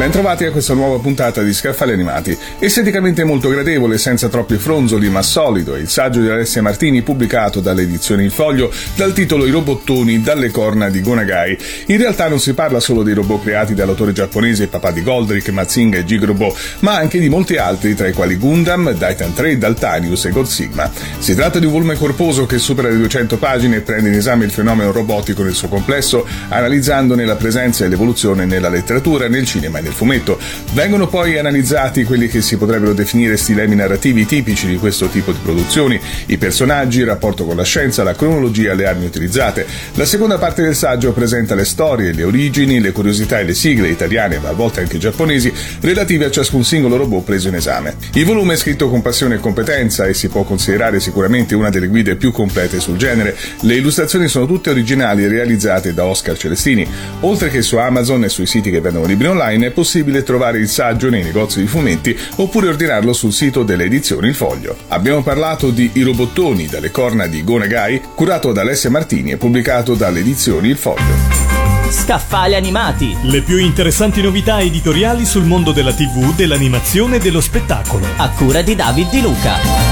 Bentrovati a questa nuova puntata di Scaffali Animati. Esteticamente molto gradevole, senza troppi fronzoli, ma solido, è il saggio di Alessia Martini pubblicato dalle edizioni Il Foglio dal titolo I robottoni dalle corna di Gonagai. In realtà non si parla solo dei robot creati dall'autore giapponese papà di Goldrick, Mazinga e Gigrobot, ma anche di molti altri, tra i quali Gundam, Daitan 3, Daltanius e God Sigma. Si tratta di un volume corposo che supera le 200 pagine e prende in esame il fenomeno robotico nel suo complesso, analizzandone la presenza e l'evoluzione nella letteratura, nel cinema e nel fumetto. Vengono poi analizzati quelli che si potrebbero definire stilemi narrativi tipici di questo tipo di produzioni, i personaggi, il rapporto con la scienza, la cronologia, le armi utilizzate. La seconda parte del saggio presenta le storie, le origini, le curiosità e le sigle italiane, ma a volte anche giapponesi, relative a ciascun singolo robot preso in esame. Il volume è scritto con passione e competenza e si può considerare sicuramente una delle guide più complete sul genere. Le illustrazioni sono tutte originali e realizzate da Oscar Celestini. Oltre che su Amazon e sui siti che vendono libri online è possibile trovare il saggio nei negozi di fumetti oppure ordinarlo sul sito delle edizioni Il Foglio. Abbiamo parlato di I robottoni dalle corna di Gonagai, curato da Alessia Martini e pubblicato dalle edizioni Il Foglio. Scaffali animati. Le più interessanti novità editoriali sul mondo della TV, dell'animazione e dello spettacolo. A cura di David Di Luca.